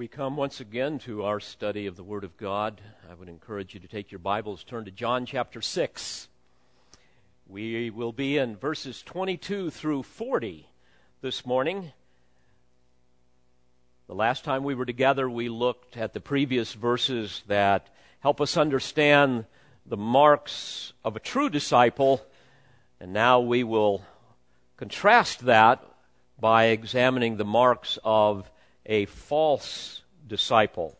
We come once again to our study of the Word of God. I would encourage you to take your Bibles, turn to John chapter 6. We will be in verses 22 through 40 this morning. The last time we were together, we looked at the previous verses that help us understand the marks of a true disciple, and now we will contrast that by examining the marks of a false disciple.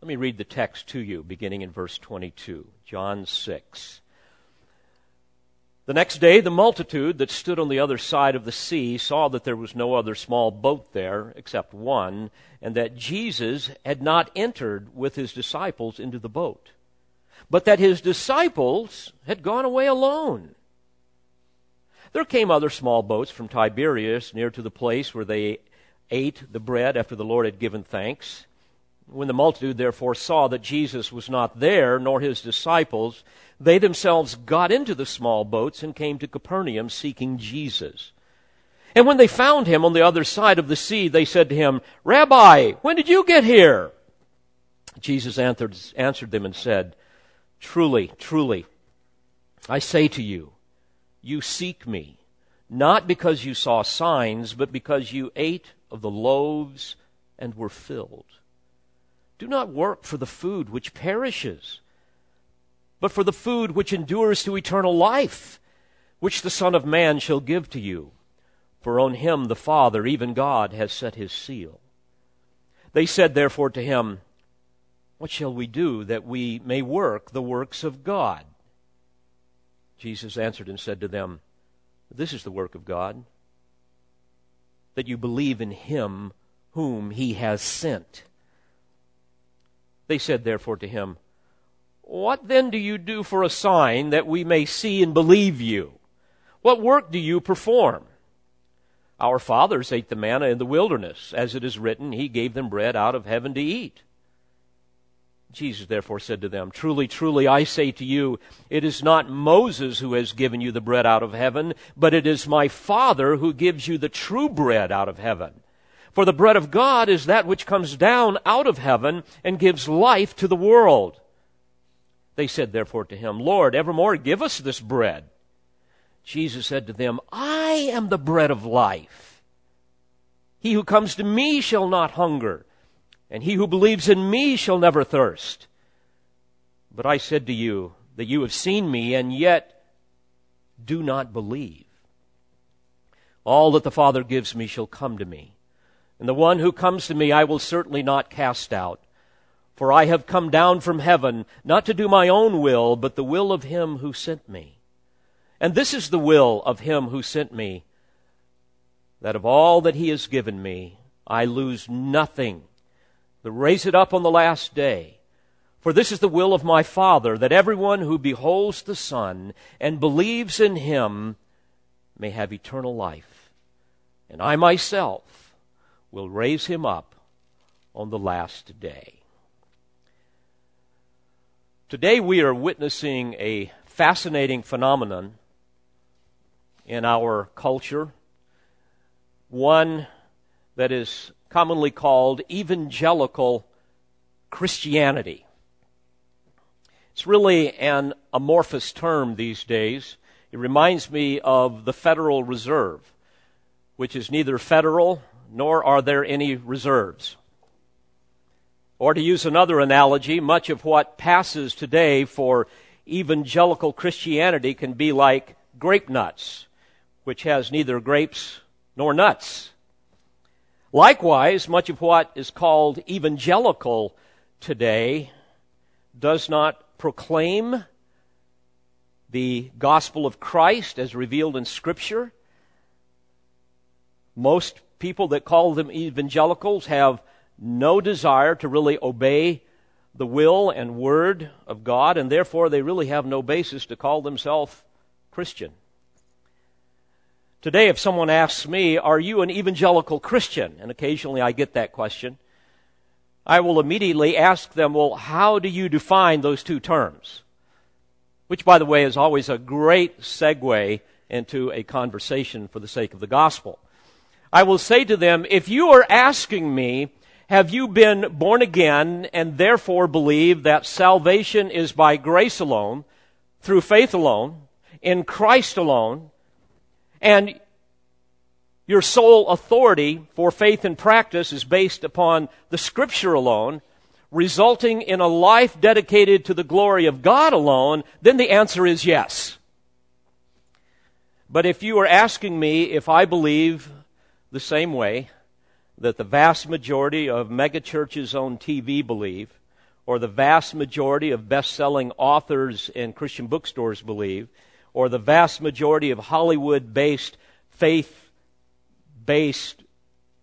Let me read the text to you, beginning in verse 22, John 6. The next day, the multitude that stood on the other side of the sea saw that there was no other small boat there except one, and that Jesus had not entered with his disciples into the boat, but that his disciples had gone away alone. There came other small boats from Tiberias near to the place where they ate the bread after the Lord had given thanks. When the multitude therefore saw that Jesus was not there, nor his disciples, they themselves got into the small boats and came to Capernaum seeking Jesus. And when they found him on the other side of the sea, they said to him, Rabbi, when did you get here? Jesus answered, answered them and said, Truly, truly, I say to you, you seek me, not because you saw signs, but because you ate of the loaves and were filled. Do not work for the food which perishes but for the food which endures to eternal life, which the Son of Man shall give to you. For on him the Father, even God, has set his seal. They said therefore to him, What shall we do that we may work the works of God? Jesus answered and said to them, This is the work of God, that you believe in him whom he has sent. They said therefore to him, what then do you do for a sign that we may see and believe you? What work do you perform? Our fathers ate the manna in the wilderness. As it is written, He gave them bread out of heaven to eat. Jesus therefore said to them, Truly, truly, I say to you, it is not Moses who has given you the bread out of heaven, but it is my Father who gives you the true bread out of heaven. For the bread of God is that which comes down out of heaven and gives life to the world. They said therefore to him, Lord, evermore give us this bread. Jesus said to them, I am the bread of life. He who comes to me shall not hunger, and he who believes in me shall never thirst. But I said to you that you have seen me, and yet do not believe. All that the Father gives me shall come to me, and the one who comes to me I will certainly not cast out. For I have come down from heaven, not to do my own will, but the will of him who sent me. And this is the will of him who sent me, that of all that he has given me, I lose nothing, but raise it up on the last day. For this is the will of my Father, that everyone who beholds the Son and believes in him may have eternal life. And I myself will raise him up on the last day. Today we are witnessing a fascinating phenomenon in our culture, one that is commonly called evangelical Christianity. It's really an amorphous term these days. It reminds me of the Federal Reserve, which is neither federal nor are there any reserves. Or to use another analogy, much of what passes today for evangelical Christianity can be like grape nuts, which has neither grapes nor nuts. Likewise, much of what is called evangelical today does not proclaim the gospel of Christ as revealed in Scripture. Most people that call them evangelicals have no desire to really obey the will and word of God, and therefore they really have no basis to call themselves Christian. Today, if someone asks me, Are you an evangelical Christian? and occasionally I get that question, I will immediately ask them, Well, how do you define those two terms? Which, by the way, is always a great segue into a conversation for the sake of the gospel. I will say to them, if you are asking me, have you been born again and therefore believe that salvation is by grace alone, through faith alone, in Christ alone, and your sole authority for faith and practice is based upon the Scripture alone, resulting in a life dedicated to the glory of God alone, then the answer is yes. But if you are asking me if I believe the same way that the vast majority of megachurches on TV believe, or the vast majority of best selling authors in Christian bookstores believe, or the vast majority of Hollywood based faith based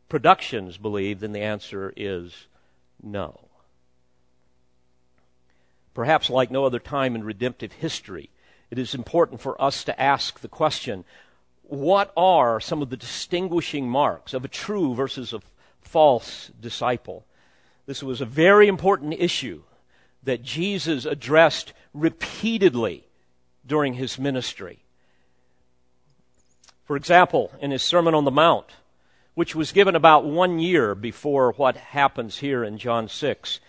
productions believe, then the answer is no. Perhaps like no other time in redemptive history, it is important for us to ask the question what are some of the distinguishing marks of a true versus a false disciple? This was a very important issue that Jesus addressed repeatedly during his ministry. For example, in his Sermon on the Mount, which was given about one year before what happens here in John 6,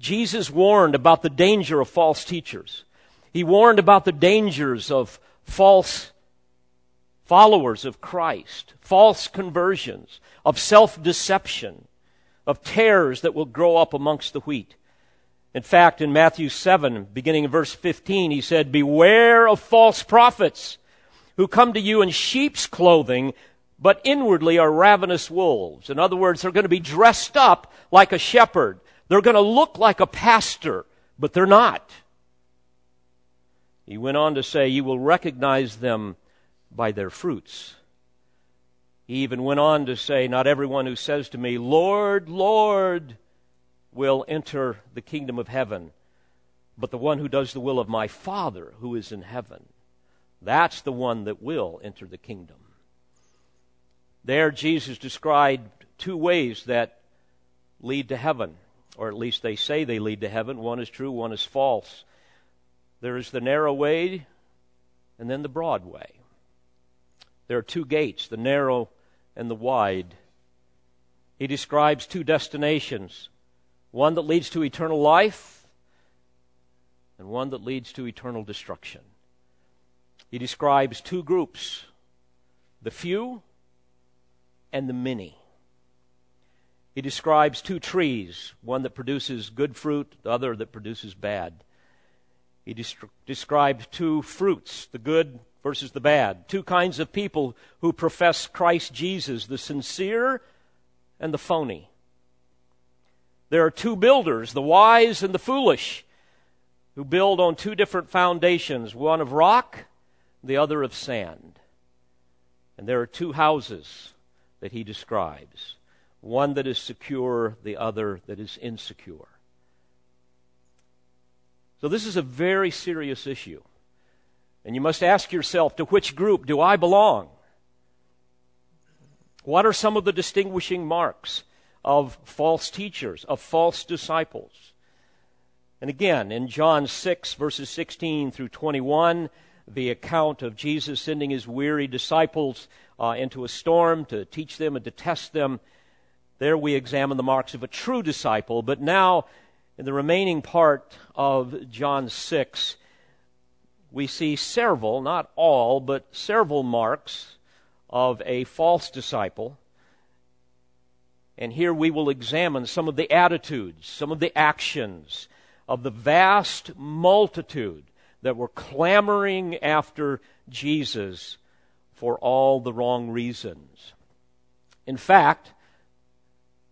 Jesus warned about the danger of false teachers. He warned about the dangers of false followers of Christ, false conversions, of self deception, of tares that will grow up amongst the wheat. In fact, in Matthew 7, beginning in verse 15, he said, Beware of false prophets who come to you in sheep's clothing, but inwardly are ravenous wolves. In other words, they're going to be dressed up like a shepherd. They're going to look like a pastor, but they're not. He went on to say, You will recognize them by their fruits. He even went on to say, Not everyone who says to me, Lord, Lord, will enter the kingdom of heaven, but the one who does the will of my Father who is in heaven. That's the one that will enter the kingdom. There, Jesus described two ways that lead to heaven, or at least they say they lead to heaven. One is true, one is false. There is the narrow way, and then the broad way. There are two gates, the narrow and the wide. He describes two destinations one that leads to eternal life, and one that leads to eternal destruction. He describes two groups the few and the many. He describes two trees, one that produces good fruit, the other that produces bad. He describes two fruits, the good versus the bad. Two kinds of people who profess Christ Jesus, the sincere and the phony. There are two builders, the wise and the foolish, who build on two different foundations, one of rock, the other of sand. And there are two houses that he describes one that is secure, the other that is insecure. So, this is a very serious issue. And you must ask yourself to which group do I belong? What are some of the distinguishing marks of false teachers, of false disciples? And again, in John 6, verses 16 through 21, the account of Jesus sending his weary disciples uh, into a storm to teach them and to test them, there we examine the marks of a true disciple. But now, in the remaining part of John 6, we see several, not all, but several marks of a false disciple. And here we will examine some of the attitudes, some of the actions of the vast multitude that were clamoring after Jesus for all the wrong reasons. In fact,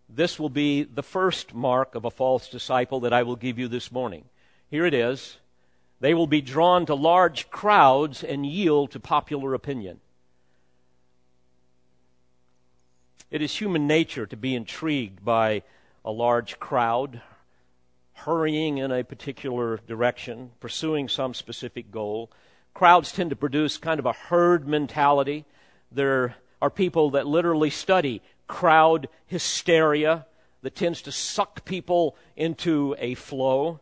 this will be the first mark of a false disciple that I will give you this morning. Here it is they will be drawn to large crowds and yield to popular opinion. It is human nature to be intrigued by a large crowd, hurrying in a particular direction, pursuing some specific goal. Crowds tend to produce kind of a herd mentality. There are people that literally study crowd hysteria that tends to suck people into a flow.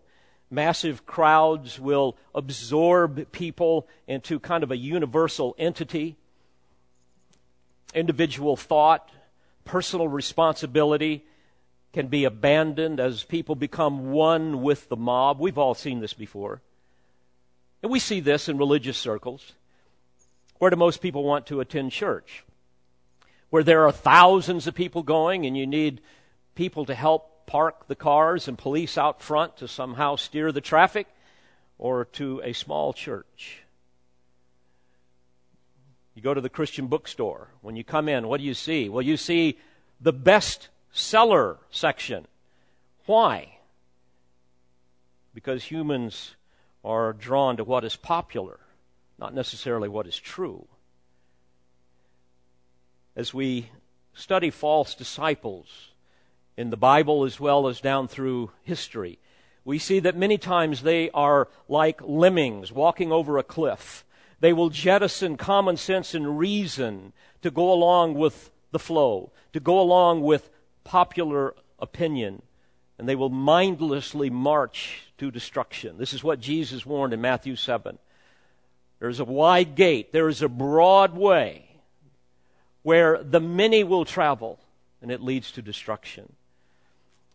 Massive crowds will absorb people into kind of a universal entity. Individual thought personal responsibility can be abandoned as people become one with the mob. We've all seen this before. And we see this in religious circles. Where do most people want to attend church? Where there are thousands of people going and you need people to help park the cars and police out front to somehow steer the traffic, or to a small church? You go to the Christian bookstore. When you come in, what do you see? Well, you see the best seller section. Why? Because humans are drawn to what is popular, not necessarily what is true. As we study false disciples in the Bible as well as down through history, we see that many times they are like lemmings walking over a cliff. They will jettison common sense and reason to go along with the flow, to go along with popular opinion, and they will mindlessly march to destruction. This is what Jesus warned in Matthew 7. There's a wide gate, there is a broad way where the many will travel, and it leads to destruction.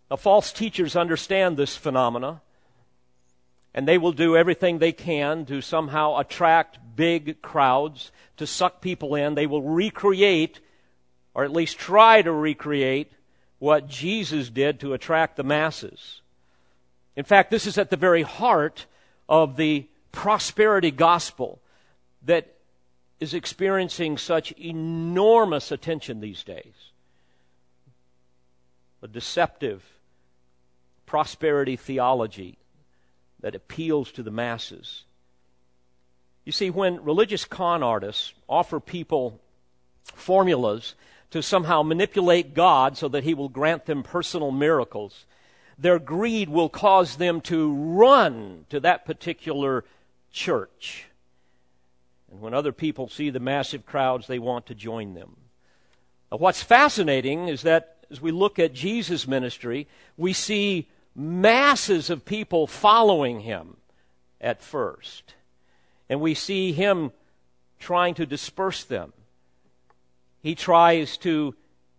Now, false teachers understand this phenomena and they will do everything they can to somehow attract big crowds, to suck people in. They will recreate, or at least try to recreate, what Jesus did to attract the masses. In fact, this is at the very heart of the prosperity gospel that is experiencing such enormous attention these days. A deceptive prosperity theology that appeals to the masses. You see, when religious con artists offer people formulas to somehow manipulate God so that He will grant them personal miracles, their greed will cause them to run to that particular church. And when other people see the massive crowds, they want to join them. Now, what's fascinating is that as we look at Jesus' ministry, we see masses of people following him at first. And we see him trying to disperse them. He tries to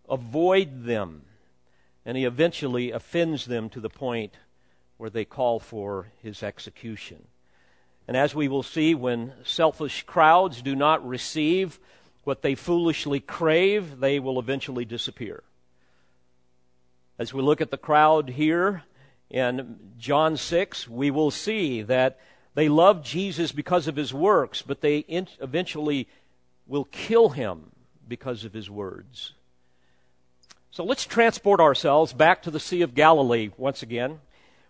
avoid them. And he eventually offends them to the point where they call for his execution. And as we will see, when selfish crowds do not receive what they foolishly crave, they will eventually disappear. As we look at the crowd here, in John 6, we will see that they love Jesus because of his works, but they in- eventually will kill him because of his words. So let's transport ourselves back to the Sea of Galilee once again,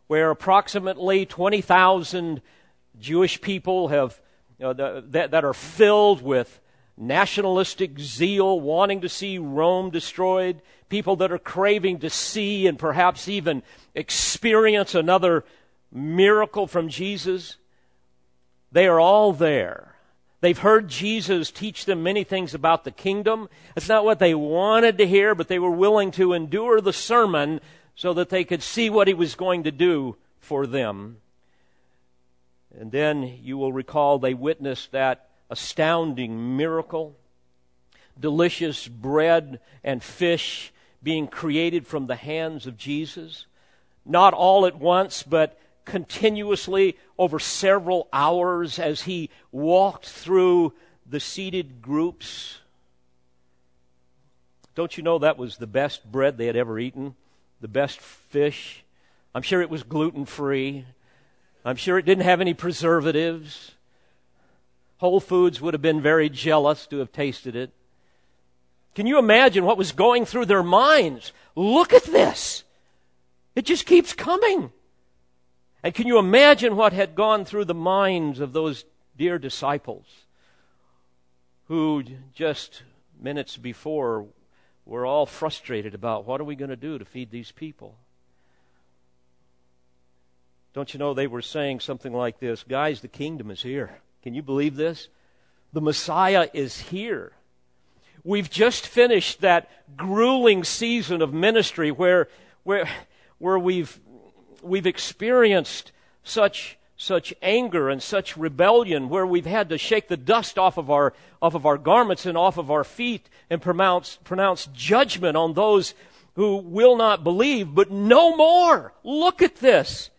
where approximately 20,000 Jewish people have, you know, that, that are filled with nationalistic zeal, wanting to see Rome destroyed, people that are craving to see and perhaps even experience another miracle from Jesus. They are all there. They've heard Jesus teach them many things about the kingdom. It's not what they wanted to hear, but they were willing to endure the sermon so that they could see what he was going to do for them. And then you will recall they witnessed that astounding miracle. Delicious bread and fish being created from the hands of Jesus. Not all at once, but continuously over several hours as he walked through the seated groups. Don't you know that was the best bread they had ever eaten? The best fish? I'm sure it was gluten free. I'm sure it didn't have any preservatives. Whole Foods would have been very jealous to have tasted it. Can you imagine what was going through their minds? Look at this. It just keeps coming. And can you imagine what had gone through the minds of those dear disciples who just minutes before were all frustrated about what are we going to do to feed these people? Don't you know they were saying something like this Guys, the kingdom is here. Can you believe this? The Messiah is here. We've just finished that grueling season of ministry where, where, where we've, we've experienced such such anger and such rebellion where we've had to shake the dust off of our, off of our garments and off of our feet and pronounce, pronounce judgment on those who will not believe, but no more. Look at this.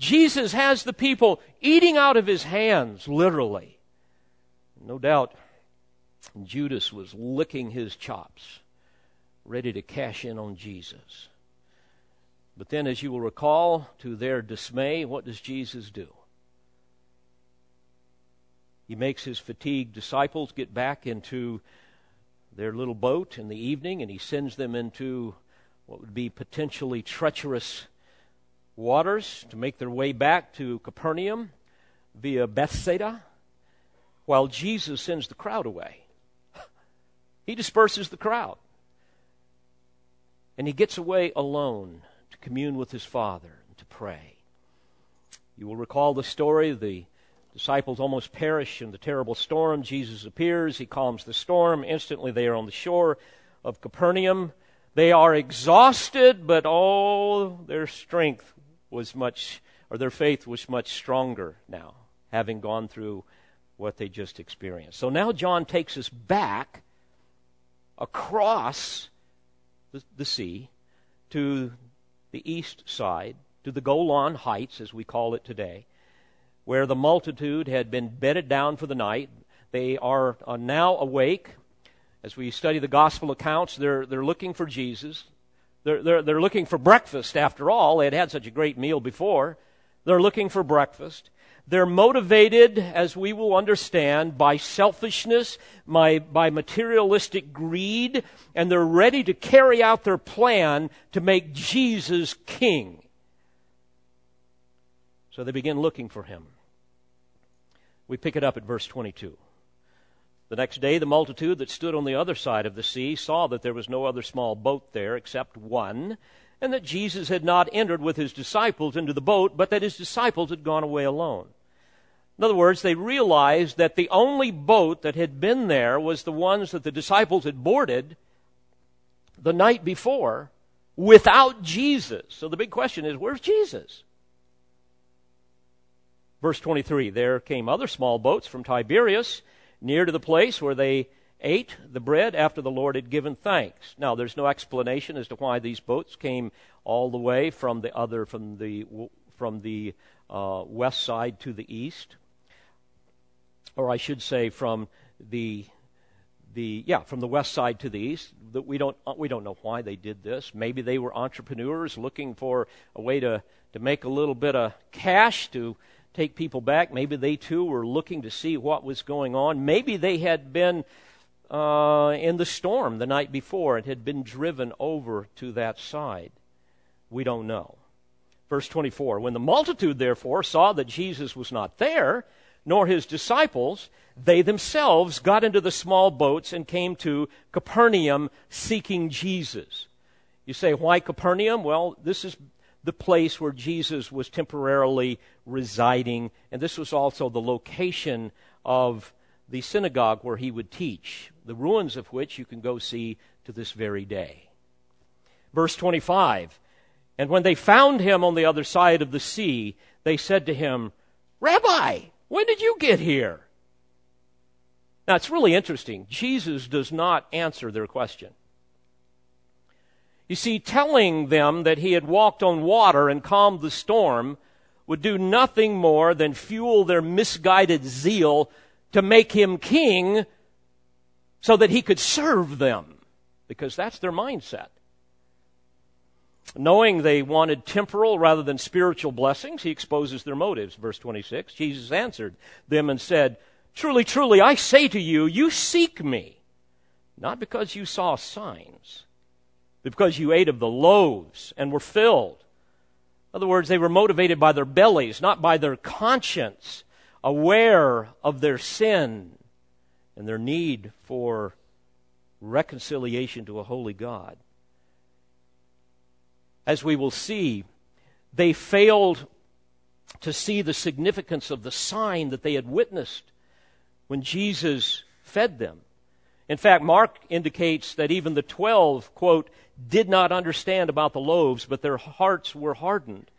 Jesus has the people eating out of his hands, literally. No doubt Judas was licking his chops, ready to cash in on Jesus. But then, as you will recall, to their dismay, what does Jesus do? He makes his fatigued disciples get back into their little boat in the evening and he sends them into what would be potentially treacherous waters to make their way back to Capernaum via Bethsaida, while Jesus sends the crowd away. He disperses the crowd. And he gets away alone to commune with his Father and to pray. You will recall the story. The disciples almost perish in the terrible storm. Jesus appears. He calms the storm. Instantly, they are on the shore of Capernaum. They are exhausted, but oh, their strength was much, or their faith was much stronger now, having gone through what they just experienced. So now John takes us back across the, the sea to the east side, to the Golan Heights, as we call it today, where the multitude had been bedded down for the night. They are, are now awake. As we study the gospel accounts, they're, they're looking for Jesus. They're, they're, they're looking for breakfast, after all. They had had such a great meal before. They're looking for breakfast. They're motivated, as we will understand, by selfishness, by, by materialistic greed, and they're ready to carry out their plan to make Jesus king. So they begin looking for him. We pick it up at verse 22. The next day, the multitude that stood on the other side of the sea saw that there was no other small boat there except one, and that Jesus had not entered with his disciples into the boat, but that his disciples had gone away alone. In other words, they realized that the only boat that had been there was the ones that the disciples had boarded the night before without Jesus. So the big question is where's Jesus? Verse 23 There came other small boats from Tiberias near to the place where they ate the bread after the Lord had given thanks. Now, there's no explanation as to why these boats came all the way from the other, from the, from the uh, west side to the east. Or I should say from the, the, yeah, from the west side to the east. that We don't, we don't know why they did this. Maybe they were entrepreneurs looking for a way to, to make a little bit of cash to take people back. Maybe they too were looking to see what was going on. Maybe they had been uh, in the storm the night before and had been driven over to that side. We don't know. Verse 24 When the multitude, therefore, saw that Jesus was not there, nor his disciples, they themselves got into the small boats and came to Capernaum seeking Jesus. You say, why Capernaum? Well, this is the place where Jesus was temporarily residing, and this was also the location of the synagogue where he would teach, the ruins of which you can go see to this very day. Verse 25 And when they found him on the other side of the sea, they said to him, Rabbi, when did you get here? Now it's really interesting. Jesus does not answer their question. You see, telling them that he had walked on water and calmed the storm would do nothing more than fuel their misguided zeal to make him king so that he could serve them, because that's their mindset. Knowing they wanted temporal rather than spiritual blessings, he exposes their motives. Verse 26 Jesus answered them and said, Truly, truly, I say to you, you seek me, not because you saw signs because you ate of the loaves and were filled. In other words, they were motivated by their bellies, not by their conscience, aware of their sin and their need for reconciliation to a holy God. As we will see, they failed to see the significance of the sign that they had witnessed when Jesus fed them. In fact, Mark indicates that even the twelve, quote, did not understand about the loaves, but their hearts were hardened.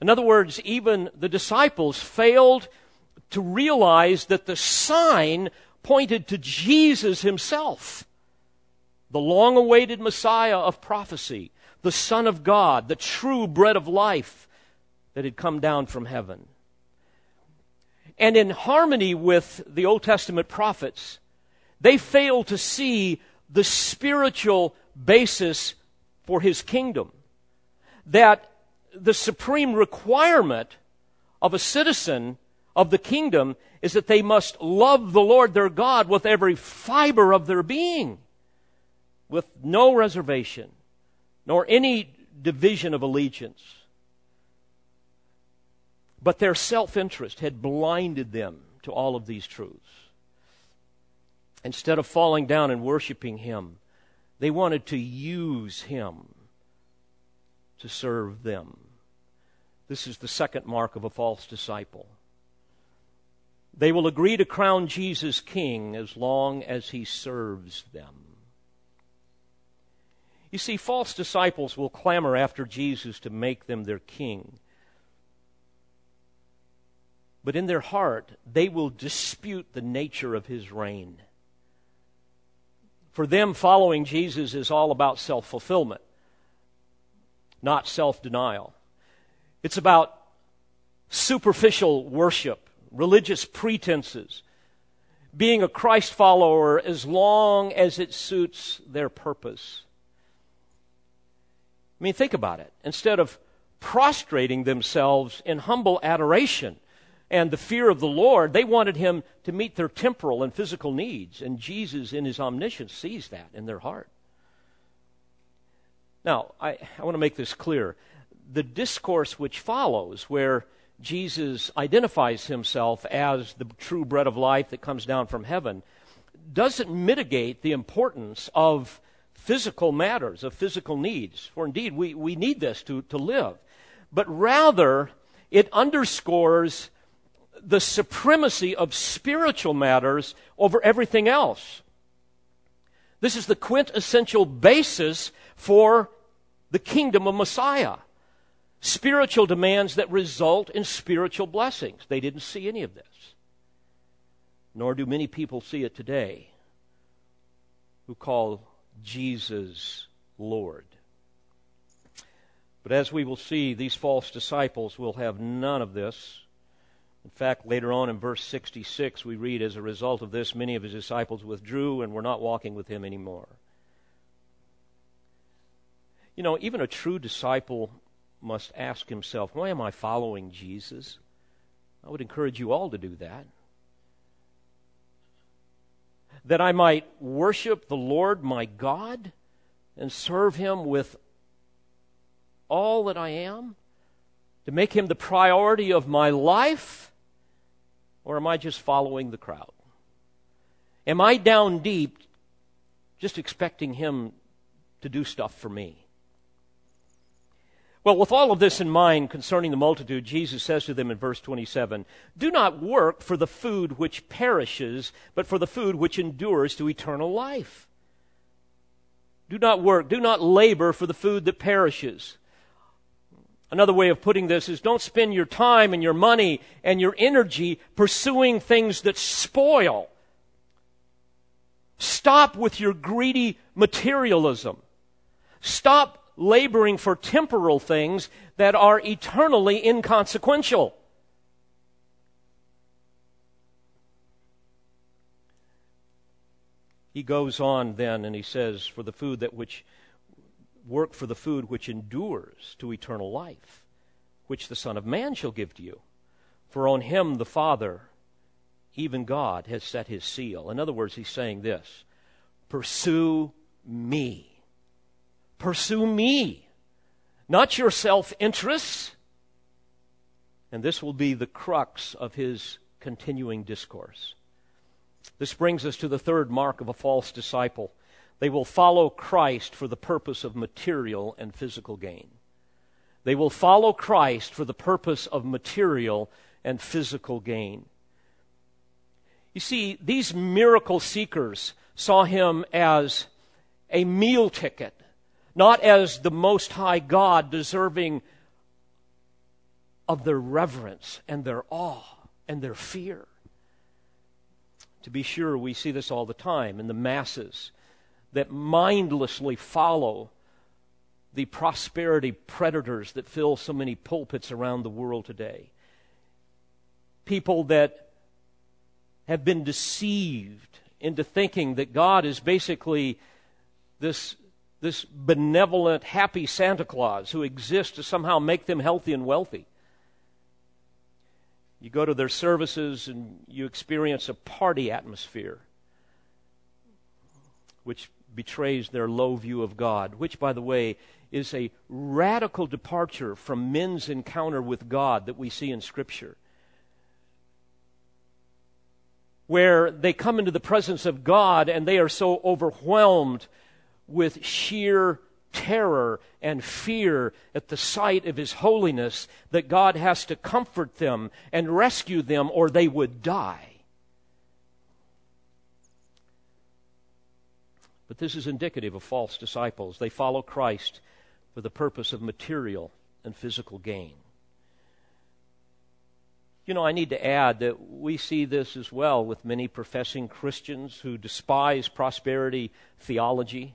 In other words, even the disciples failed to realize that the sign pointed to Jesus himself, the long awaited Messiah of prophecy, the Son of God, the true bread of life that had come down from heaven. And in harmony with the Old Testament prophets, they fail to see the spiritual basis for his kingdom. That the supreme requirement of a citizen of the kingdom is that they must love the Lord their God with every fiber of their being, with no reservation, nor any division of allegiance. But their self interest had blinded them to all of these truths. Instead of falling down and worshiping Him, they wanted to use Him to serve them. This is the second mark of a false disciple. They will agree to crown Jesus king as long as he serves them. You see, false disciples will clamor after Jesus to make them their king. But in their heart, they will dispute the nature of his reign. For them, following Jesus is all about self fulfillment, not self denial. It's about superficial worship, religious pretenses, being a Christ follower as long as it suits their purpose. I mean, think about it. Instead of prostrating themselves in humble adoration and the fear of the Lord, they wanted him to meet their temporal and physical needs. And Jesus, in his omniscience, sees that in their heart. Now, I, I want to make this clear the discourse which follows, where Jesus identifies himself as the true bread of life that comes down from heaven, doesn't mitigate the importance of physical matters, of physical needs. For indeed, we, we need this to, to live. But rather, it underscores the supremacy of spiritual matters over everything else. This is the quintessential basis for the kingdom of Messiah spiritual demands that result in spiritual blessings. They didn't see any of this. Nor do many people see it today who call Jesus Lord. But as we will see, these false disciples will have none of this. In fact, later on in verse 66, we read, As a result of this, many of his disciples withdrew and were not walking with him anymore. You know, even a true disciple must ask himself, why am I following Jesus? I would encourage you all to do that. That I might worship the Lord my God and serve him with all that I am? To make him the priority of my life? Or am I just following the crowd? Am I down deep just expecting him to do stuff for me? Well, with all of this in mind concerning the multitude, Jesus says to them in verse 27 Do not work for the food which perishes, but for the food which endures to eternal life. Do not work, do not labor for the food that perishes. Another way of putting this is don't spend your time and your money and your energy pursuing things that spoil. Stop with your greedy materialism. Stop laboring for temporal things that are eternally inconsequential. He goes on then and he says, For the food that which work for the food which endures to eternal life, which the Son of Man shall give to you. For on him the Father, even God, has set his seal. In other words, he's saying this Pursue me. Pursue me, not your self interests. And this will be the crux of his continuing discourse. This brings us to the third mark of a false disciple. They will follow Christ for the purpose of material and physical gain. They will follow Christ for the purpose of material and physical gain. You see, these miracle seekers saw him as a meal ticket not as the Most High God deserving of their reverence and their awe and their fear. To be sure, we see this all the time in the masses that mindlessly follow the prosperity predators that fill so many pulpits around the world today. People that have been deceived into thinking that God is basically this, this benevolent, happy Santa Claus who exists to somehow make them healthy and wealthy. You go to their services and you experience a party atmosphere, which betrays their low view of God, which, by the way, is a radical departure from men's encounter with God that we see in Scripture. Where they come into the presence of God and they are so overwhelmed with sheer terror and fear at the sight of His holiness that God has to comfort them and rescue them or they would die. But this is indicative of false disciples. They follow Christ for the purpose of material and physical gain. You know, I need to add that we see this as well with many professing Christians who despise prosperity theology.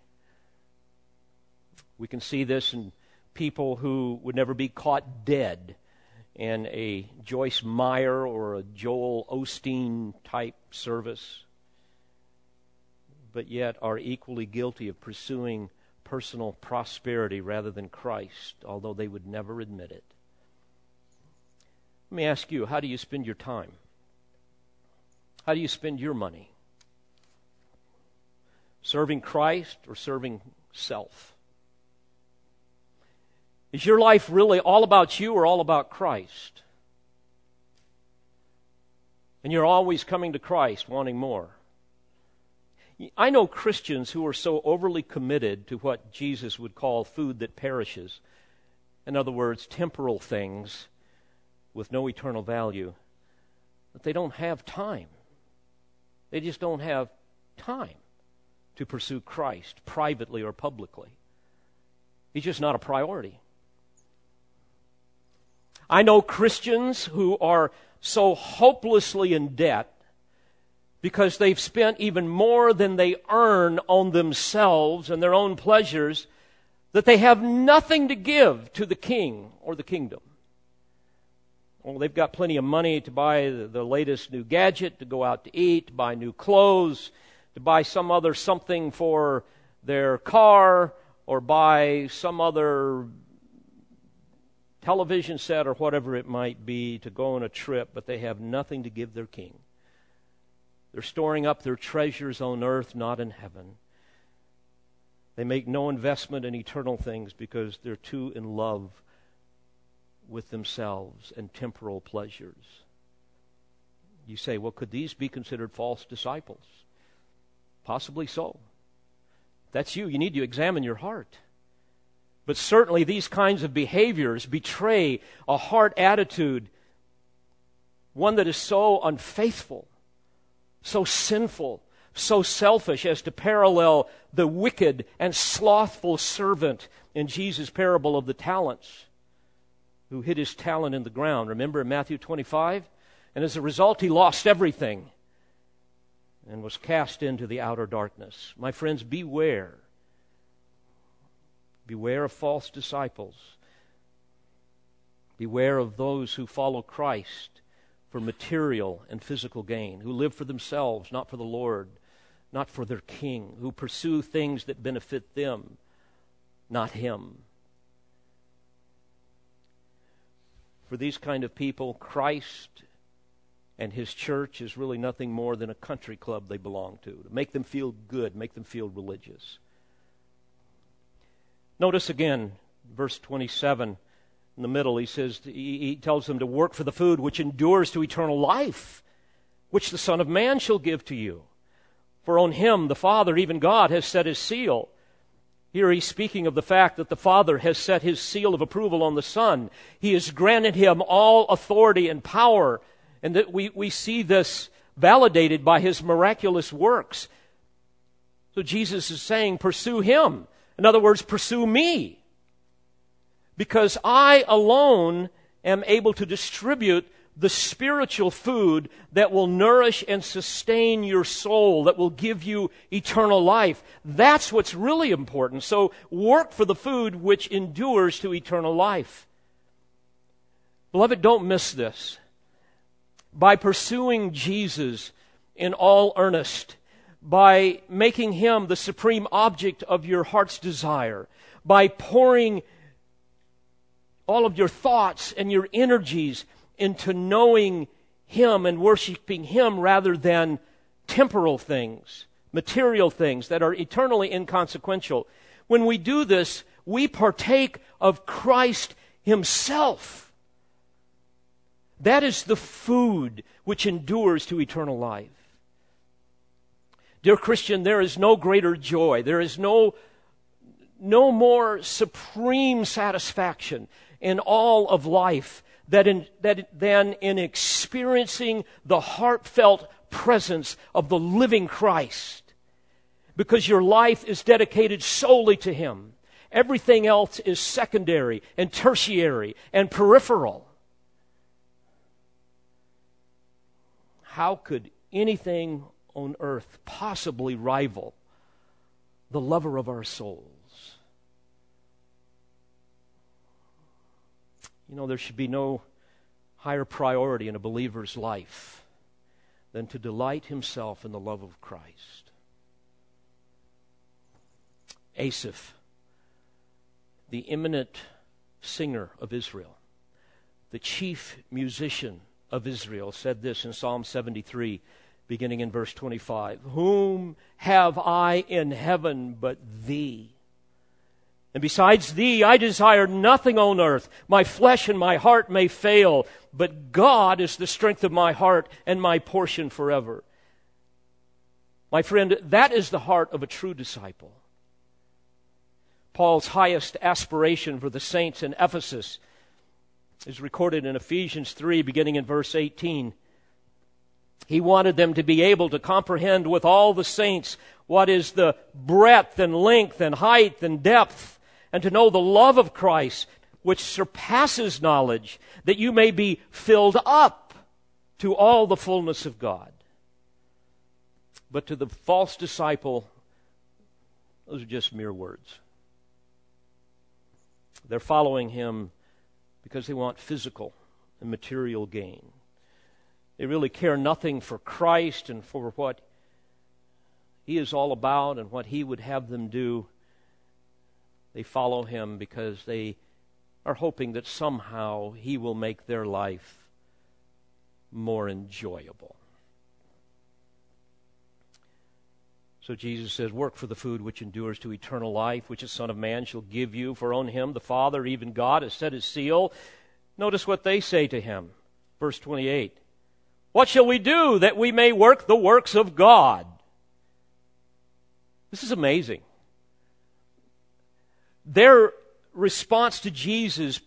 We can see this in people who would never be caught dead in a Joyce Meyer or a Joel Osteen type service, but yet are equally guilty of pursuing personal prosperity rather than Christ, although they would never admit it. Let me ask you how do you spend your time? How do you spend your money? Serving Christ or serving self? Is your life really all about you or all about Christ? And you're always coming to Christ wanting more. I know Christians who are so overly committed to what Jesus would call food that perishes. In other words, temporal things with no eternal value, that they don't have time. They just don't have time to pursue Christ privately or publicly. He's just not a priority. I know Christians who are so hopelessly in debt because they've spent even more than they earn on themselves and their own pleasures that they have nothing to give to the king or the kingdom. Well, they've got plenty of money to buy the latest new gadget, to go out to eat, to buy new clothes, to buy some other something for their car, or buy some other television set or whatever it might be to go on a trip, but they have nothing to give their king. They're storing up their treasures on earth, not in heaven. They make no investment in eternal things because they're too in love with themselves and temporal pleasures. You say, well, could these be considered false disciples? Possibly so. that's you. You need to examine your heart. But certainly these kinds of behaviors betray a heart attitude, one that is so unfaithful so sinful, so selfish as to parallel the wicked and slothful servant in Jesus' parable of the talents who hid his talent in the ground. Remember in Matthew 25? And as a result, he lost everything and was cast into the outer darkness. My friends, beware. Beware of false disciples. Beware of those who follow Christ for material and physical gain, who live for themselves, not for the Lord, not for their king, who pursue things that benefit them, not him. For these kind of people, Christ and his church is really nothing more than a country club they belong to, to make them feel good, make them feel religious. Notice again, verse 27 in the middle, he says, he tells them to work for the food which endures to eternal life, which the Son of Man shall give to you. For on him, the Father, even God, has set his seal. Here he's speaking of the fact that the Father has set his seal of approval on the Son. He has granted him all authority and power, and that we, we see this validated by his miraculous works. So Jesus is saying, pursue him. In other words, pursue me because I alone am able to distribute the spiritual food that will nourish and sustain your soul, that will give you eternal life. That's what's really important. So work for the food which endures to eternal life. Beloved, don't miss this. By pursuing Jesus in all earnest, by making him the supreme object of your heart's desire, by pouring all of your thoughts and your energies into knowing Him and worshiping Him rather than temporal things, material things that are eternally inconsequential. When we do this, we partake of Christ Himself. That is the food which endures to eternal life. Dear Christian, there is no greater joy, there is no, no more supreme satisfaction in all of life that in, that, than in experiencing the heartfelt presence of the living Christ. Because your life is dedicated solely to Him. Everything else is secondary and tertiary and peripheral. How could anything on earth possibly rival the lover of our souls? You know, there should be no higher priority in a believer's life than to delight himself in the love of Christ. Asaph, the eminent singer of Israel, the chief musician of Israel, said this in Psalm 73, beginning in verse 25 Whom have I in heaven but thee? And besides thee, I desire nothing on earth. My flesh and my heart may fail, but God is the strength of my heart and my portion forever. My friend, that is the heart of a true disciple. Paul's highest aspiration for the saints in Ephesus is recorded in Ephesians 3, beginning in verse 18. He wanted them to be able to comprehend with all the saints what is the breadth and length and height and depth and to know the love of Christ, which surpasses knowledge, that you may be filled up to all the fullness of God. But to the false disciple, those are just mere words. They're following him because they want physical and material gain. They really care nothing for Christ and for what he is all about and what he would have them do. They follow him because they are hoping that somehow he will make their life more enjoyable. So Jesus says, Work for the food which endures to eternal life, which the Son of Man shall give you, for on him the Father, even God, has set his seal. Notice what they say to him. Verse 28 What shall we do that we may work the works of God? This is amazing their response to Jesus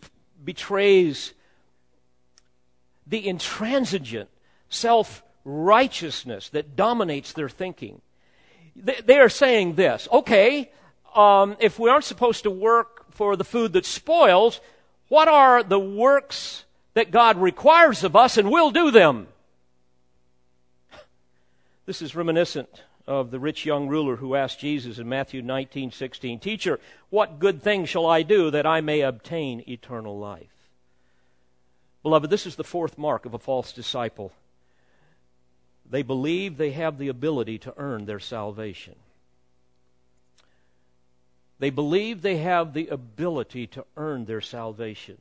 betrays the intransigent self righteousness that dominates their thinking. They are saying this okay, um, if we aren't supposed to work for the food that spoils, what are the works that God requires of us, and we'll do them? This is reminiscent of the rich young ruler who asked Jesus in Matthew 19:16, "Teacher, what good thing shall I do that I may obtain eternal life?" Beloved, this is the fourth mark of a false disciple. They believe they have the ability to earn their salvation. They believe they have the ability to earn their salvation.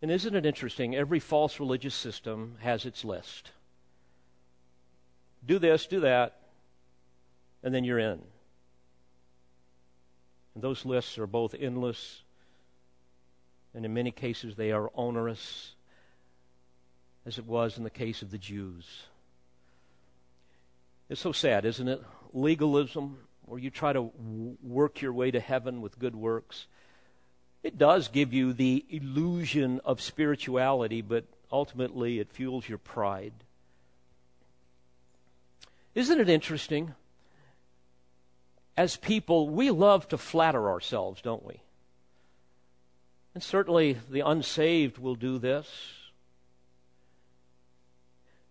And isn't it interesting? Every false religious system has its list do this, do that, and then you're in. And those lists are both endless, and in many cases they are onerous, as it was in the case of the Jews. It's so sad, isn't it? Legalism, where you try to work your way to heaven with good works. It does give you the illusion of spirituality, but ultimately it fuels your pride. Isn't it interesting? As people, we love to flatter ourselves, don't we? And certainly the unsaved will do this.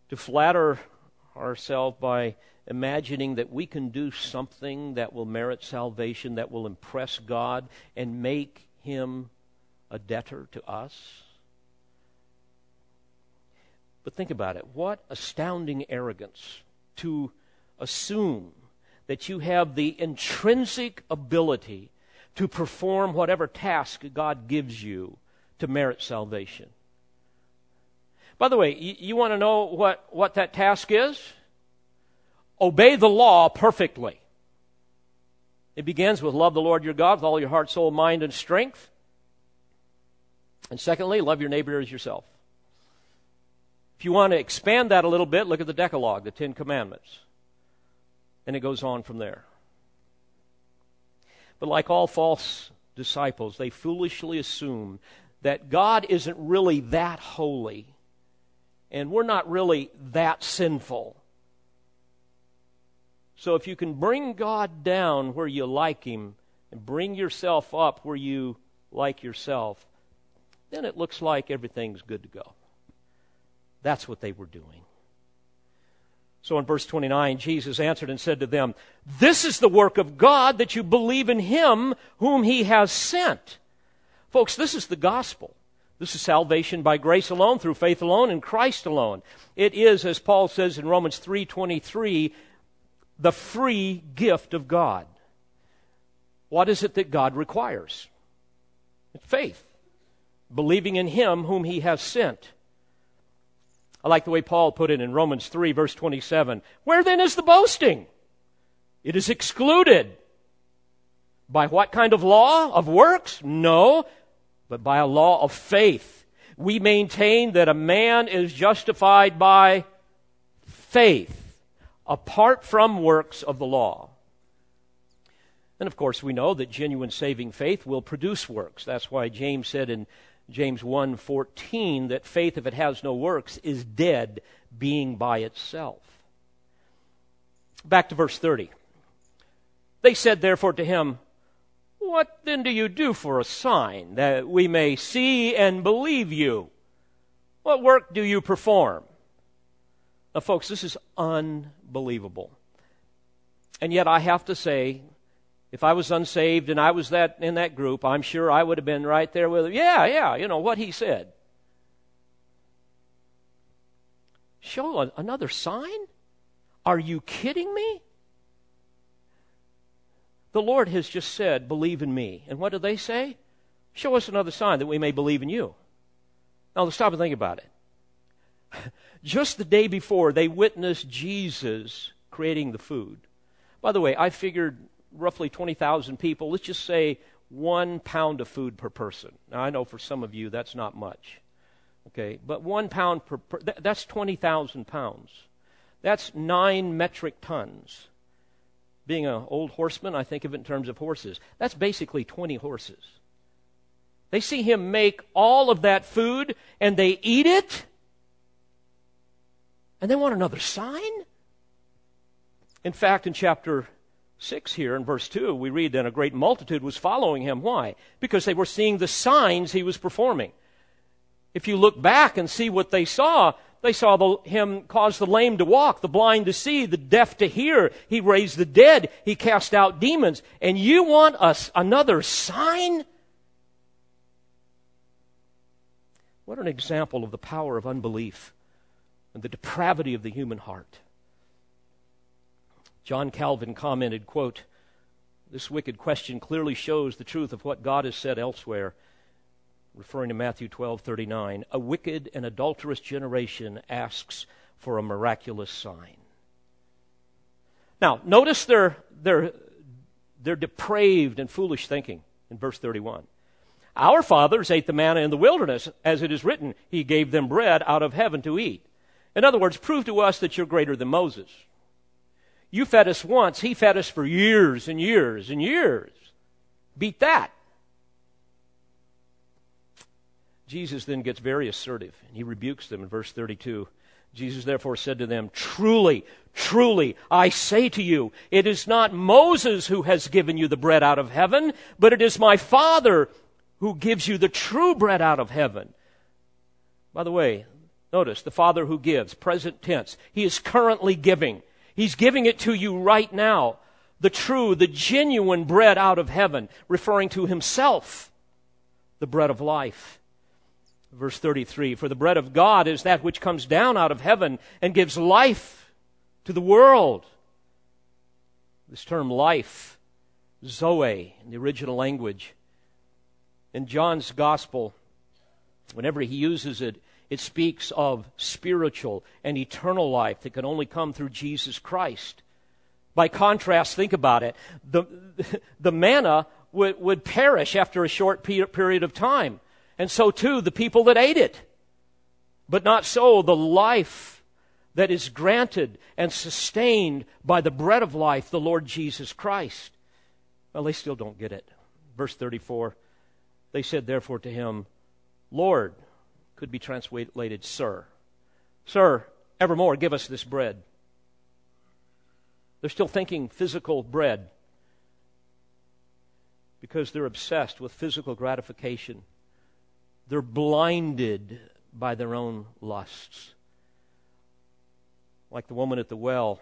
To flatter ourselves by imagining that we can do something that will merit salvation, that will impress God and make Him a debtor to us. But think about it. What astounding arrogance to assume that you have the intrinsic ability to perform whatever task God gives you to merit salvation. By the way, you, you want to know what, what that task is? Obey the law perfectly. It begins with love the Lord your God with all your heart, soul, mind, and strength. And secondly, love your neighbor as yourself. If you want to expand that a little bit, look at the Decalogue, the Ten Commandments. And it goes on from there. But like all false disciples, they foolishly assume that God isn't really that holy and we're not really that sinful. So if you can bring God down where you like Him and bring yourself up where you like yourself, then it looks like everything's good to go. That's what they were doing. So in verse 29, Jesus answered and said to them, This is the work of God that you believe in Him whom He has sent. Folks, this is the gospel. This is salvation by grace alone, through faith alone, in Christ alone. It is, as Paul says in Romans 3.23, the free gift of God. What is it that God requires? Faith. Believing in Him whom He has sent. I like the way Paul put it in Romans 3, verse 27. Where then is the boasting? It is excluded. By what kind of law? Of works? No, but by a law of faith. We maintain that a man is justified by faith, apart from works of the law. And of course, we know that genuine saving faith will produce works. That's why James said in James 1:14 that faith if it has no works is dead being by itself. Back to verse 30. They said therefore to him, What then do you do for a sign that we may see and believe you? What work do you perform? Now folks, this is unbelievable. And yet I have to say if I was unsaved and I was that in that group, I'm sure I would have been right there with him. Yeah, yeah, you know what he said. Show a, another sign? Are you kidding me? The Lord has just said, Believe in me. And what do they say? Show us another sign that we may believe in you. Now, let's stop and think about it. Just the day before, they witnessed Jesus creating the food. By the way, I figured roughly 20,000 people, let's just say one pound of food per person. Now, I know for some of you that's not much. Okay, but one pound per, per that's 20,000 pounds. That's nine metric tons. Being an old horseman, I think of it in terms of horses. That's basically 20 horses. They see him make all of that food and they eat it, and they want another sign. In fact, in chapter 6 here in verse 2, we read, Then a great multitude was following him. Why? Because they were seeing the signs he was performing. If you look back and see what they saw, they saw the, him cause the lame to walk, the blind to see, the deaf to hear. He raised the dead. He cast out demons. And you want us another sign? What an example of the power of unbelief and the depravity of the human heart. John Calvin commented, quote, This wicked question clearly shows the truth of what God has said elsewhere, referring to Matthew 12:39. A wicked and adulterous generation asks for a miraculous sign. Now, notice their, their, their depraved and foolish thinking in verse 31. Our fathers ate the manna in the wilderness, as it is written, He gave them bread out of heaven to eat. In other words, prove to us that you're greater than Moses. You fed us once, he fed us for years and years and years. Beat that. Jesus then gets very assertive and he rebukes them in verse 32. Jesus therefore said to them, Truly, truly, I say to you, it is not Moses who has given you the bread out of heaven, but it is my Father who gives you the true bread out of heaven. By the way, notice the Father who gives, present tense. He is currently giving. He's giving it to you right now. The true, the genuine bread out of heaven, referring to Himself, the bread of life. Verse 33 For the bread of God is that which comes down out of heaven and gives life to the world. This term life, Zoe, in the original language. In John's gospel, whenever he uses it, it speaks of spiritual and eternal life that can only come through Jesus Christ. By contrast, think about it. The, the manna would, would perish after a short period of time and so too the people that ate it. But not so the life that is granted and sustained by the bread of life, the Lord Jesus Christ. Well, they still don't get it. Verse 34 They said, therefore, to him, Lord, could be translated, Sir. Sir, evermore give us this bread. They're still thinking physical bread because they're obsessed with physical gratification. They're blinded by their own lusts. Like the woman at the well,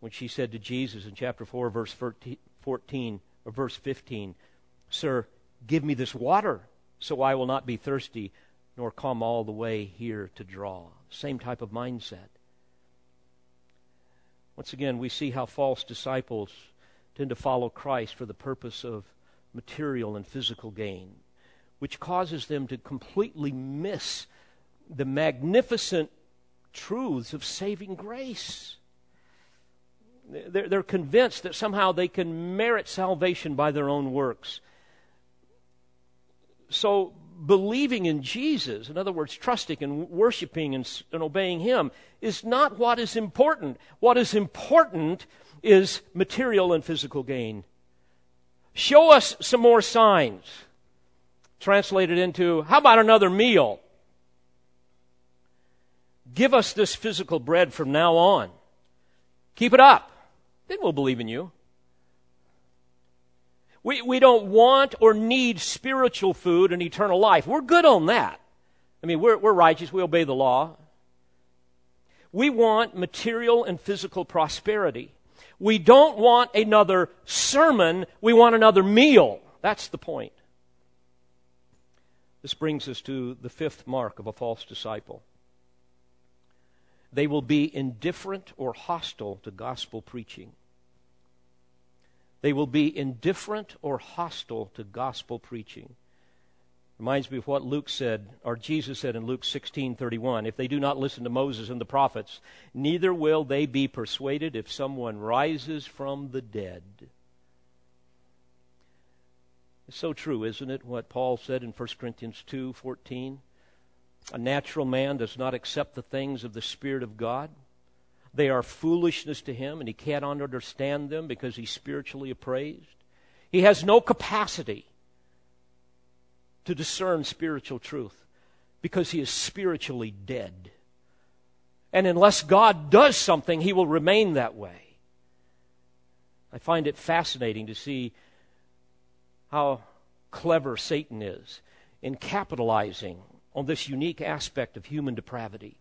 when she said to Jesus in chapter 4, verse 14, or verse 15, Sir, give me this water so I will not be thirsty nor come all the way here to draw. Same type of mindset. Once again, we see how false disciples tend to follow Christ for the purpose of material and physical gain which causes them to completely miss the magnificent truths of saving grace. They're, convinced that somehow they can merit salvation by their own works. So, believing in Jesus, in other words, trusting and worshiping and, and obeying Him, is not what is important. What is important is material and physical gain. Show us some more signs translated into, how about another meal? Give us this physical bread from now on. Keep it up. Then we'll believe in you. We, we don't want or need spiritual food and eternal life. We're good on that. I mean, we're, we're righteous. We obey the law. We want material and physical prosperity. We don't want another sermon. We want another meal. That's the point. This brings us to the fifth mark of a false disciple. They will be indifferent or hostile to gospel preaching. They will be indifferent or hostile to gospel preaching. Reminds me of what Luke said, or Jesus said in Luke 16:31, if they do not listen to Moses and the prophets, neither will they be persuaded if someone rises from the dead. It's so true, isn't it, what Paul said in 1 Corinthians 2:14? A natural man does not accept the things of the Spirit of God. They are foolishness to him, and he cannot understand them because he's spiritually appraised. He has no capacity to discern spiritual truth because he is spiritually dead. And unless God does something, he will remain that way. I find it fascinating to see how clever Satan is in capitalizing on this unique aspect of human depravity.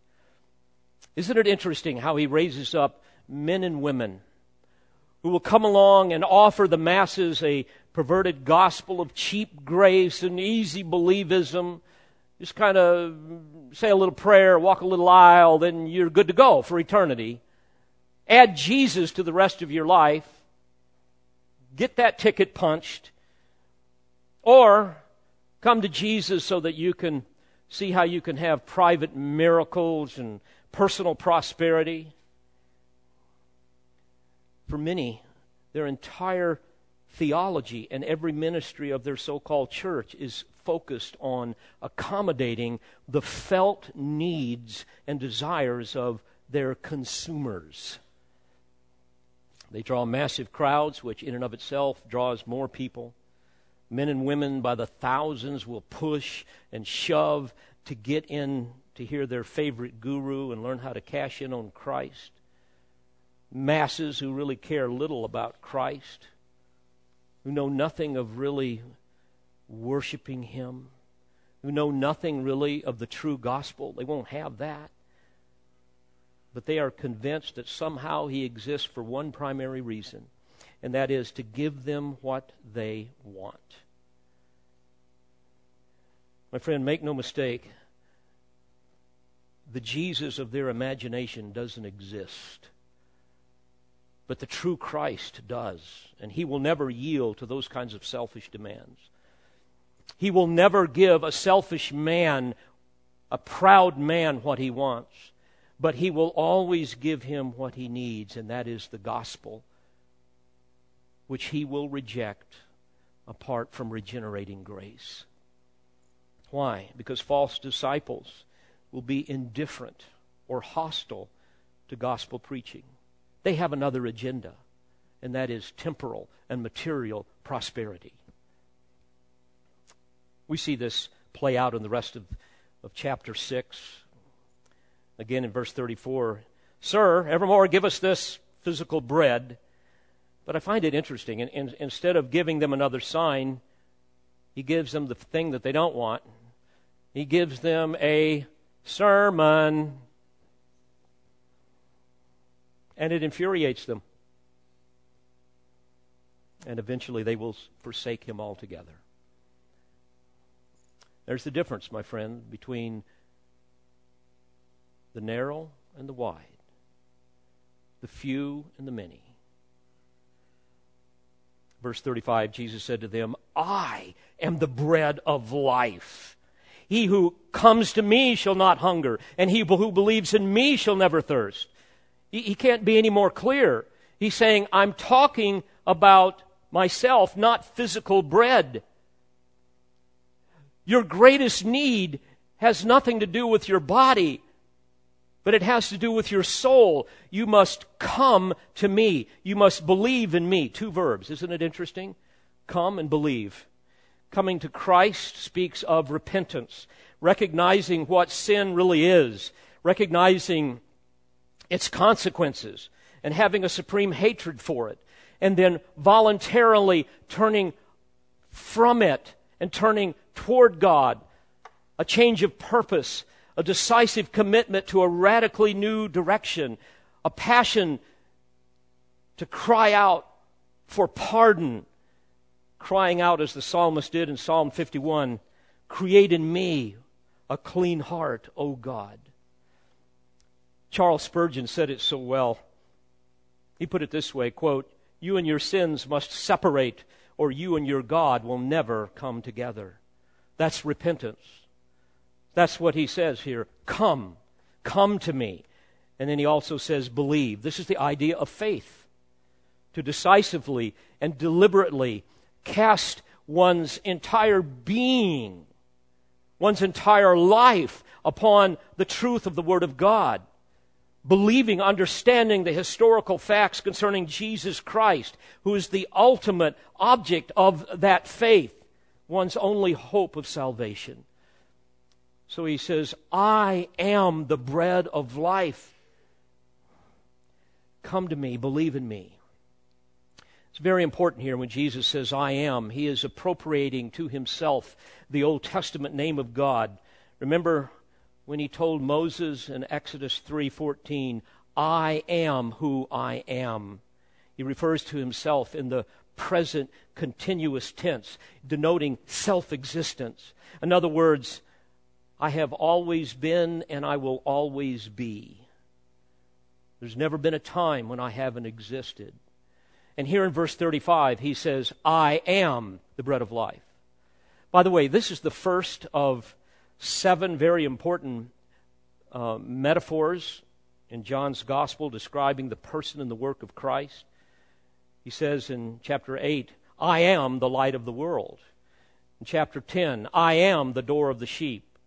Isn't it interesting how he raises up men and women who will come along and offer the masses a perverted gospel of cheap grace and easy believism? Just kind of say a little prayer, walk a little aisle, then you're good to go for eternity. Add Jesus to the rest of your life. Get that ticket punched or come to Jesus so that you can see how you can have private miracles and personal prosperity. For many, their entire theology and every ministry of their so called church is focused on accommodating the felt needs and desires of their consumers. They draw massive crowds, which in and of itself draws more people. Men and women by the thousands will push and shove to get in to hear their favorite guru and learn how to cash in on Christ. Masses who really care little about Christ, who know nothing of really worshiping Him, who know nothing really of the true gospel. They won't have that. But they are convinced that somehow He exists for one primary reason, and that is to give them what they want. My friend, make no mistake, the Jesus of their imagination doesn't exist. But the true Christ does, and he will never yield to those kinds of selfish demands. He will never give a selfish man, a proud man, what he wants, but he will always give him what he needs, and that is the gospel, which he will reject apart from regenerating grace. Why? Because false disciples will be indifferent or hostile to gospel preaching. They have another agenda, and that is temporal and material prosperity. We see this play out in the rest of, of chapter 6. Again in verse 34 Sir, evermore give us this physical bread. But I find it interesting. In, in, instead of giving them another sign, he gives them the thing that they don't want. He gives them a sermon and it infuriates them. And eventually they will forsake him altogether. There's the difference, my friend, between the narrow and the wide, the few and the many. Verse 35 Jesus said to them, I am the bread of life. He who comes to me shall not hunger, and he who believes in me shall never thirst. He, he can't be any more clear. He's saying, I'm talking about myself, not physical bread. Your greatest need has nothing to do with your body, but it has to do with your soul. You must come to me. You must believe in me. Two verbs. Isn't it interesting? Come and believe. Coming to Christ speaks of repentance, recognizing what sin really is, recognizing its consequences and having a supreme hatred for it, and then voluntarily turning from it and turning toward God, a change of purpose, a decisive commitment to a radically new direction, a passion to cry out for pardon, crying out as the psalmist did in Psalm 51 Create in me a clean heart, O God. Charles Spurgeon said it so well. He put it this way quote, You and your sins must separate, or you and your God will never come together. That's repentance. That's what he says here. Come, come to me. And then he also says, believe. This is the idea of faith. To decisively and deliberately cast one's entire being, one's entire life upon the truth of the Word of God believing, understanding the historical facts concerning Jesus Christ, who is the ultimate object of that faith, one's only hope of salvation. So he says, I am the bread of life. Come to me, believe in me. It's very important here when Jesus says, I am. He is appropriating to himself the Old Testament name of God. Remember when he told Moses in Exodus 3:14, "I am who I am." He refers to himself in the present continuous tense, denoting self-existence. In other words, I have always been and I will always be. There's never been a time when I haven't existed. And here in verse 35, he says, I am the bread of life. By the way, this is the first of seven very important uh, metaphors in John's gospel describing the person and the work of Christ. He says in chapter 8, I am the light of the world. In chapter 10, I am the door of the sheep.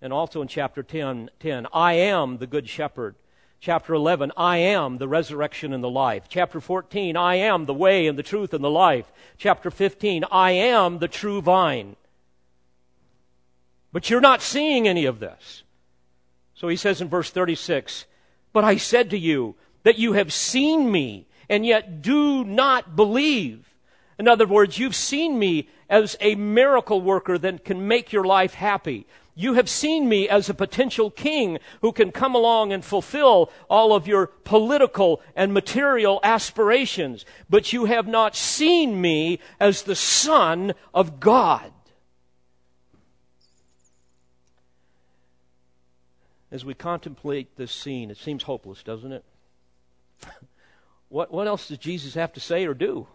And also in chapter 10, 10 I am the good shepherd. Chapter 11, I am the resurrection and the life. Chapter 14, I am the way and the truth and the life. Chapter 15, I am the true vine. But you're not seeing any of this. So he says in verse 36 But I said to you that you have seen me, and yet do not believe. In other words, you've seen me as a miracle worker that can make your life happy. You have seen me as a potential king who can come along and fulfill all of your political and material aspirations, but you have not seen me as the Son of God. As we contemplate this scene, it seems hopeless, doesn't it? what, what else does Jesus have to say or do?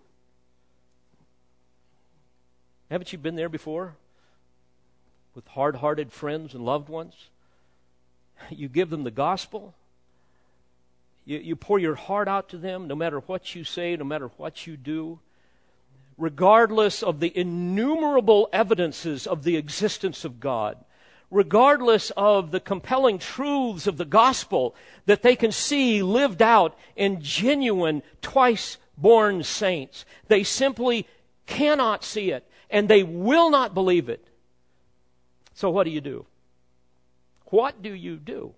Haven't you been there before? With hard hearted friends and loved ones. You give them the gospel. You, you pour your heart out to them no matter what you say, no matter what you do. Regardless of the innumerable evidences of the existence of God, regardless of the compelling truths of the gospel that they can see lived out in genuine, twice born saints. They simply cannot see it, and they will not believe it so, what do you do? What do you do?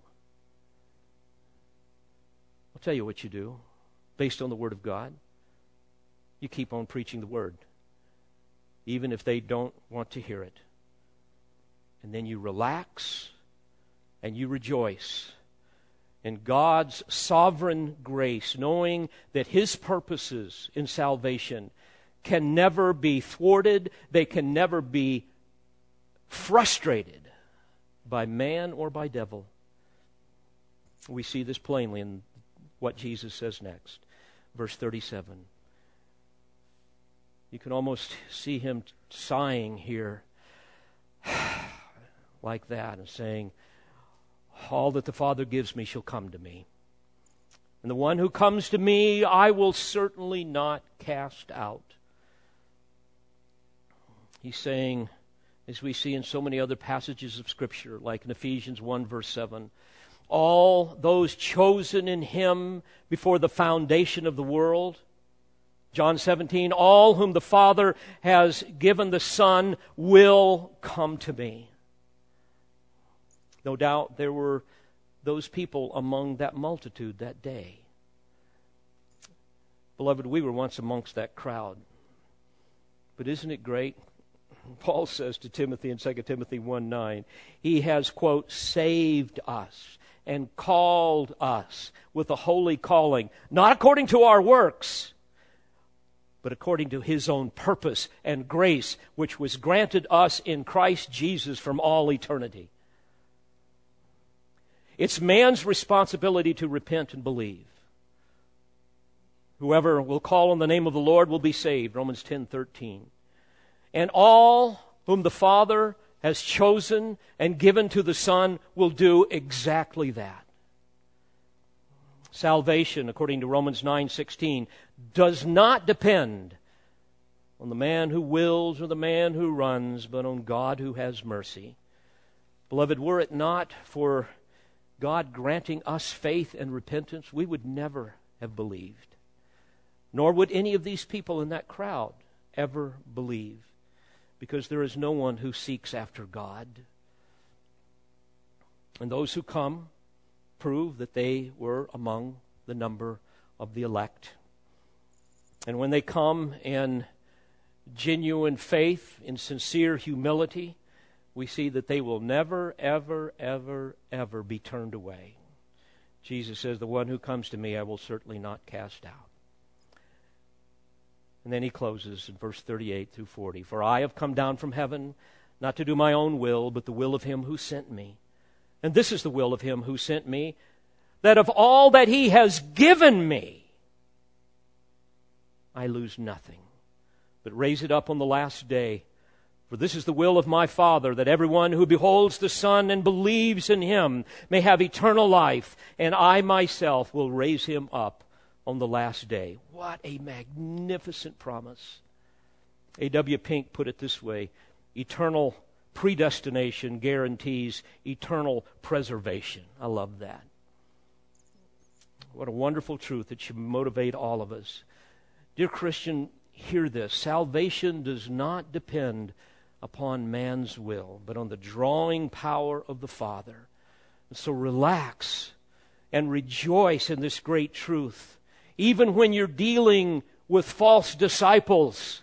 I'll tell you what you do based on the Word of God. You keep on preaching the Word, even if they don't want to hear it. And then you relax and you rejoice in God's sovereign grace, knowing that His purposes in salvation can never be thwarted, they can never be frustrated by man or by devil. We see this plainly in what Jesus says next. Verse 37. You can almost see him sighing here like that and saying, All that the Father gives me shall come to me. And the one who comes to me, I will certainly not cast out. He's saying, as we see in so many other passages of Scripture, like in Ephesians 1, verse 7. All those chosen in Him before the foundation of the world. John 17, all whom the Father has given the Son will come to me. No doubt there were those people among that multitude that day. Beloved, we were once amongst that crowd. But isn't it great Paul says to Timothy in 2 Timothy 1 9, he has, quote, saved us and called us with a holy calling, not according to our works, but according to his own purpose and grace, which was granted us in Christ Jesus from all eternity. It's man's responsibility to repent and believe. Whoever will call on the name of the Lord will be saved, Romans 10 13. And all whom the Father has chosen and given to the Son will do exactly that. Salvation, according to Romans 9:16, does not depend on the man who wills or the man who runs, but on God who has mercy. Beloved, were it not for God granting us faith and repentance, we would never have believed. Nor would any of these people in that crowd ever believe because there is no one who seeks after God. And those who come prove that they were among the number of the elect. And when they come in genuine faith, in sincere humility, we see that they will never, ever, ever, ever be turned away. Jesus says, The one who comes to me, I will certainly not cast out. And then he closes in verse 38 through 40 For I have come down from heaven, not to do my own will, but the will of him who sent me. And this is the will of him who sent me, that of all that he has given me, I lose nothing, but raise it up on the last day. For this is the will of my Father, that everyone who beholds the Son and believes in him may have eternal life, and I myself will raise him up on the last day. What a magnificent promise. A.W. Pink put it this way eternal predestination guarantees eternal preservation. I love that. What a wonderful truth that should motivate all of us. Dear Christian, hear this salvation does not depend upon man's will, but on the drawing power of the Father. So relax and rejoice in this great truth even when you're dealing with false disciples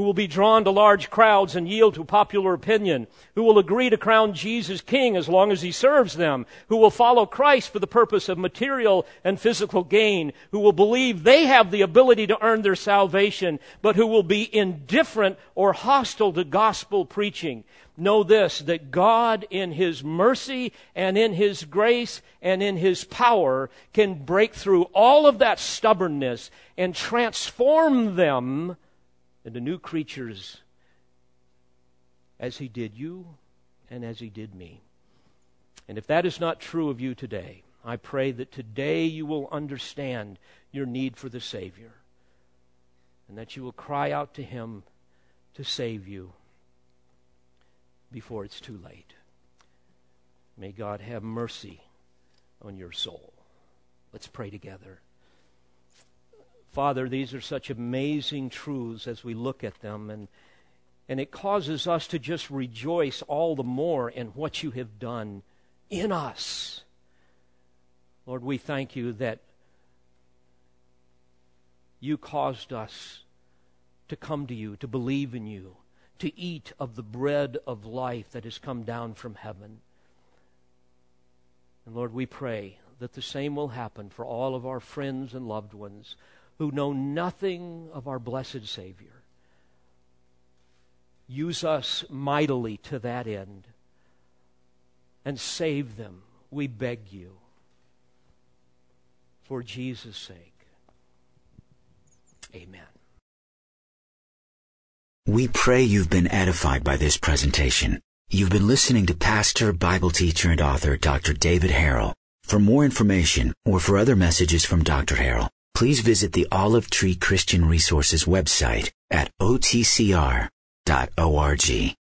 who will be drawn to large crowds and yield to popular opinion, who will agree to crown Jesus king as long as he serves them, who will follow Christ for the purpose of material and physical gain, who will believe they have the ability to earn their salvation, but who will be indifferent or hostile to gospel preaching. Know this, that God in His mercy and in His grace and in His power can break through all of that stubbornness and transform them into new creatures as He did you and as He did me. And if that is not true of you today, I pray that today you will understand your need for the Savior and that you will cry out to Him to save you before it's too late. May God have mercy on your soul. Let's pray together. Father, these are such amazing truths as we look at them, and, and it causes us to just rejoice all the more in what you have done in us. Lord, we thank you that you caused us to come to you, to believe in you, to eat of the bread of life that has come down from heaven. And Lord, we pray that the same will happen for all of our friends and loved ones who know nothing of our blessed Savior. Use us mightily to that end and save them, we beg you, for Jesus' sake. Amen. We pray you've been edified by this presentation. You've been listening to pastor, Bible teacher, and author Dr. David Harrell. For more information or for other messages from Dr. Harrell, please visit the Olive Tree Christian Resources website at otcr.org.